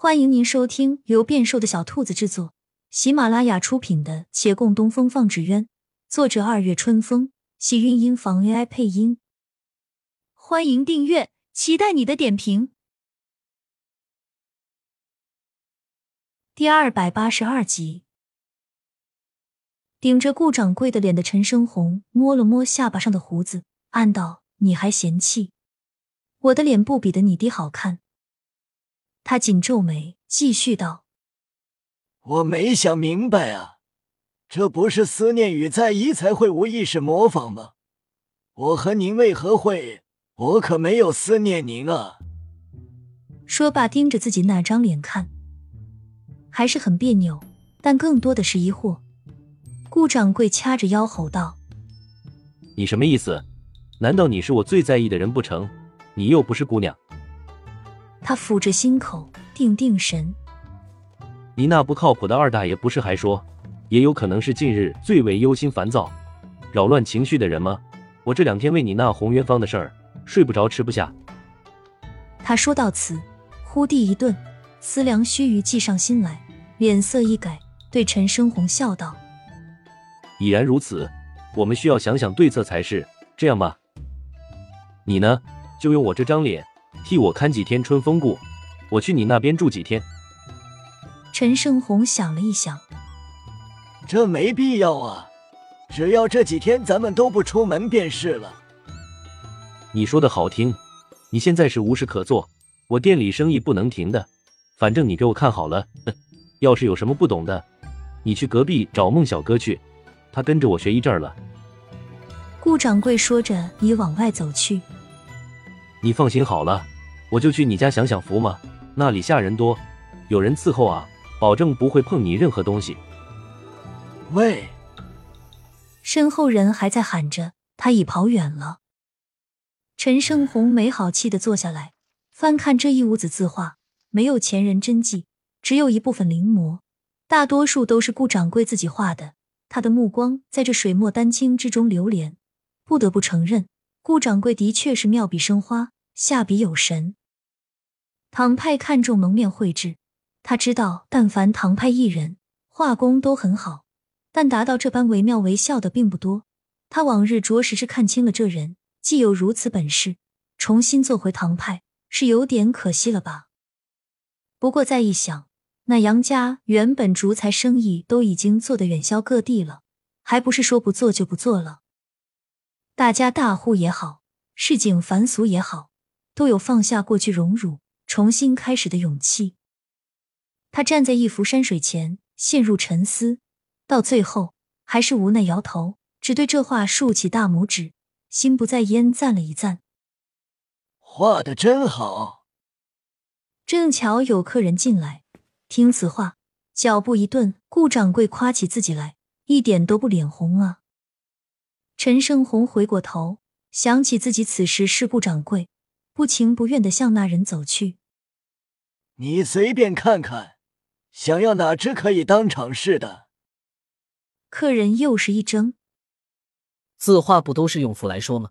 欢迎您收听由变瘦的小兔子制作、喜马拉雅出品的《且共东风放纸鸢》，作者二月春风，喜韵音房 AI 配音。欢迎订阅，期待你的点评。第二百八十二集，顶着顾掌柜的脸的陈生红摸了摸下巴上的胡子，暗道：“你还嫌弃我的脸不比得你爹好看？”他紧皱眉，继续道：“我没想明白啊，这不是思念与在意才会无意识模仿吗？我和您为何会？我可没有思念您啊！”说罢，盯着自己那张脸看，还是很别扭，但更多的是疑惑。顾掌柜掐着腰吼道：“你什么意思？难道你是我最在意的人不成？你又不是姑娘。”他抚着心口，定定神。你那不靠谱的二大爷不是还说，也有可能是近日最为忧心烦躁、扰乱情绪的人吗？我这两天为你那红元芳的事儿睡不着，吃不下。他说到此，忽地一顿，思量须臾，计上心来，脸色一改，对陈生红笑道：“已然如此，我们需要想想对策才是。这样吧，你呢，就用我这张脸。”替我看几天春风谷，我去你那边住几天。陈胜红想了一想，这没必要啊，只要这几天咱们都不出门便是了。你说的好听，你现在是无事可做，我店里生意不能停的。反正你给我看好了，要是有什么不懂的，你去隔壁找孟小哥去，他跟着我学一阵了。顾掌柜说着，已往外走去。你放心好了，我就去你家享享福嘛。那里下人多，有人伺候啊，保证不会碰你任何东西。喂！身后人还在喊着，他已跑远了。陈胜红没好气的坐下来，翻看这一屋子字画，没有前人真迹，只有一部分临摹，大多数都是顾掌柜自己画的。他的目光在这水墨丹青之中流连，不得不承认。顾掌柜的确是妙笔生花，下笔有神。唐派看重蒙面绘制，他知道，但凡唐派艺人画工都很好，但达到这般惟妙惟肖的并不多。他往日着实是看清了这人，既有如此本事，重新做回唐派是有点可惜了吧？不过再一想，那杨家原本竹材生意都已经做得远销各地了，还不是说不做就不做了？大家大户也好，市井凡俗也好，都有放下过去荣辱、重新开始的勇气。他站在一幅山水前，陷入沉思，到最后还是无奈摇头，只对这画竖起大拇指，心不在焉赞了一赞：“画的真好。”正巧有客人进来，听此话，脚步一顿，顾掌柜夸起自己来，一点都不脸红啊。陈胜红回过头，想起自己此时是顾掌柜，不情不愿的向那人走去。你随便看看，想要哪只可以当场试的？客人又是一怔。字画不都是用符来说吗？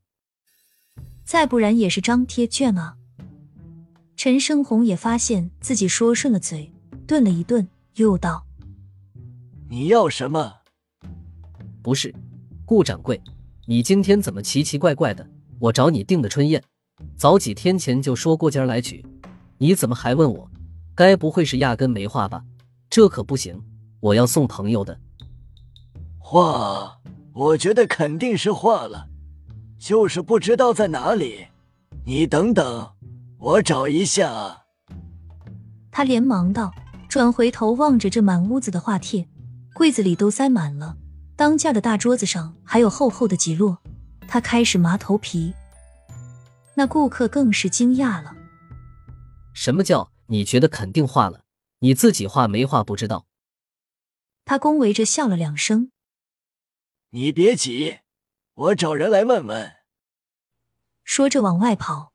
再不然也是张贴券啊。陈胜红也发现自己说顺了嘴，顿了一顿，又道：“你要什么？不是，顾掌柜。”你今天怎么奇奇怪怪的？我找你订的春宴，早几天前就说过今儿来取，你怎么还问我？该不会是压根没画吧？这可不行，我要送朋友的。画，我觉得肯定是画了，就是不知道在哪里。你等等，我找一下。他连忙道，转回头望着这满屋子的画帖，柜子里都塞满了。当架的大桌子上还有厚厚的几摞，他开始麻头皮。那顾客更是惊讶了：“什么叫你觉得肯定画了？你自己画没画不知道？”他恭维着笑了两声：“你别急，我找人来问问。”说着往外跑。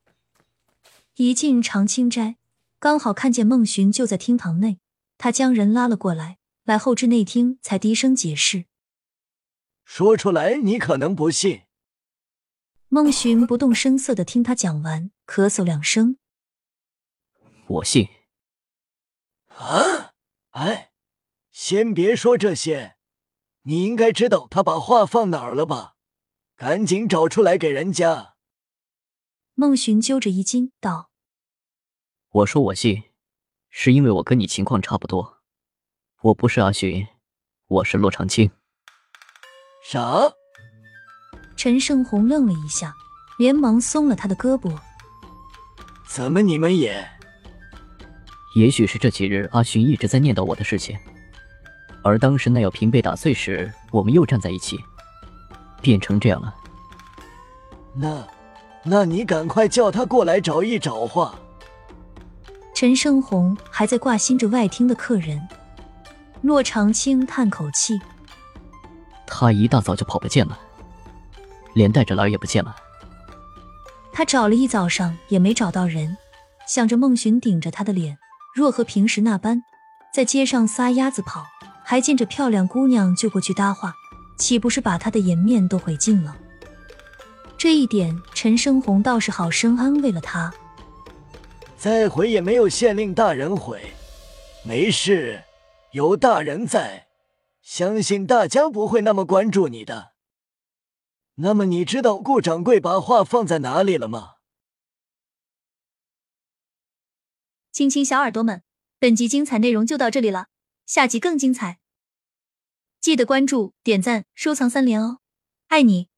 一进长青斋，刚好看见孟寻就在厅堂内，他将人拉了过来，来后至内厅才低声解释。说出来你可能不信。孟寻不动声色的听他讲完，咳嗽两声。我信。啊！哎先别说这些，你应该知道他把画放哪儿了吧？赶紧找出来给人家。孟寻揪着衣襟道：“我说我信，是因为我跟你情况差不多。我不是阿寻，我是洛长青。”啥？陈胜红愣了一下，连忙松了他的胳膊。怎么你们也？也许是这几日阿寻一直在念叨我的事情，而当时那药瓶被打碎时，我们又站在一起，变成这样了。那，那你赶快叫他过来找一找话。陈胜红还在挂心着外厅的客人。骆长青叹口气：“他一大早就跑不见了，连带着兰儿也不见了。他找了一早上也没找到人，想着孟寻顶着他的脸。”若和平时那般，在街上撒丫子跑，还见着漂亮姑娘就过去搭话，岂不是把他的颜面都毁尽了？这一点，陈生红倒是好生安慰了他。再毁也没有县令大人毁，没事，有大人在，相信大家不会那么关注你的。那么，你知道顾掌柜把画放在哪里了吗？亲亲小耳朵们，本集精彩内容就到这里了，下集更精彩，记得关注、点赞、收藏三连哦，爱你！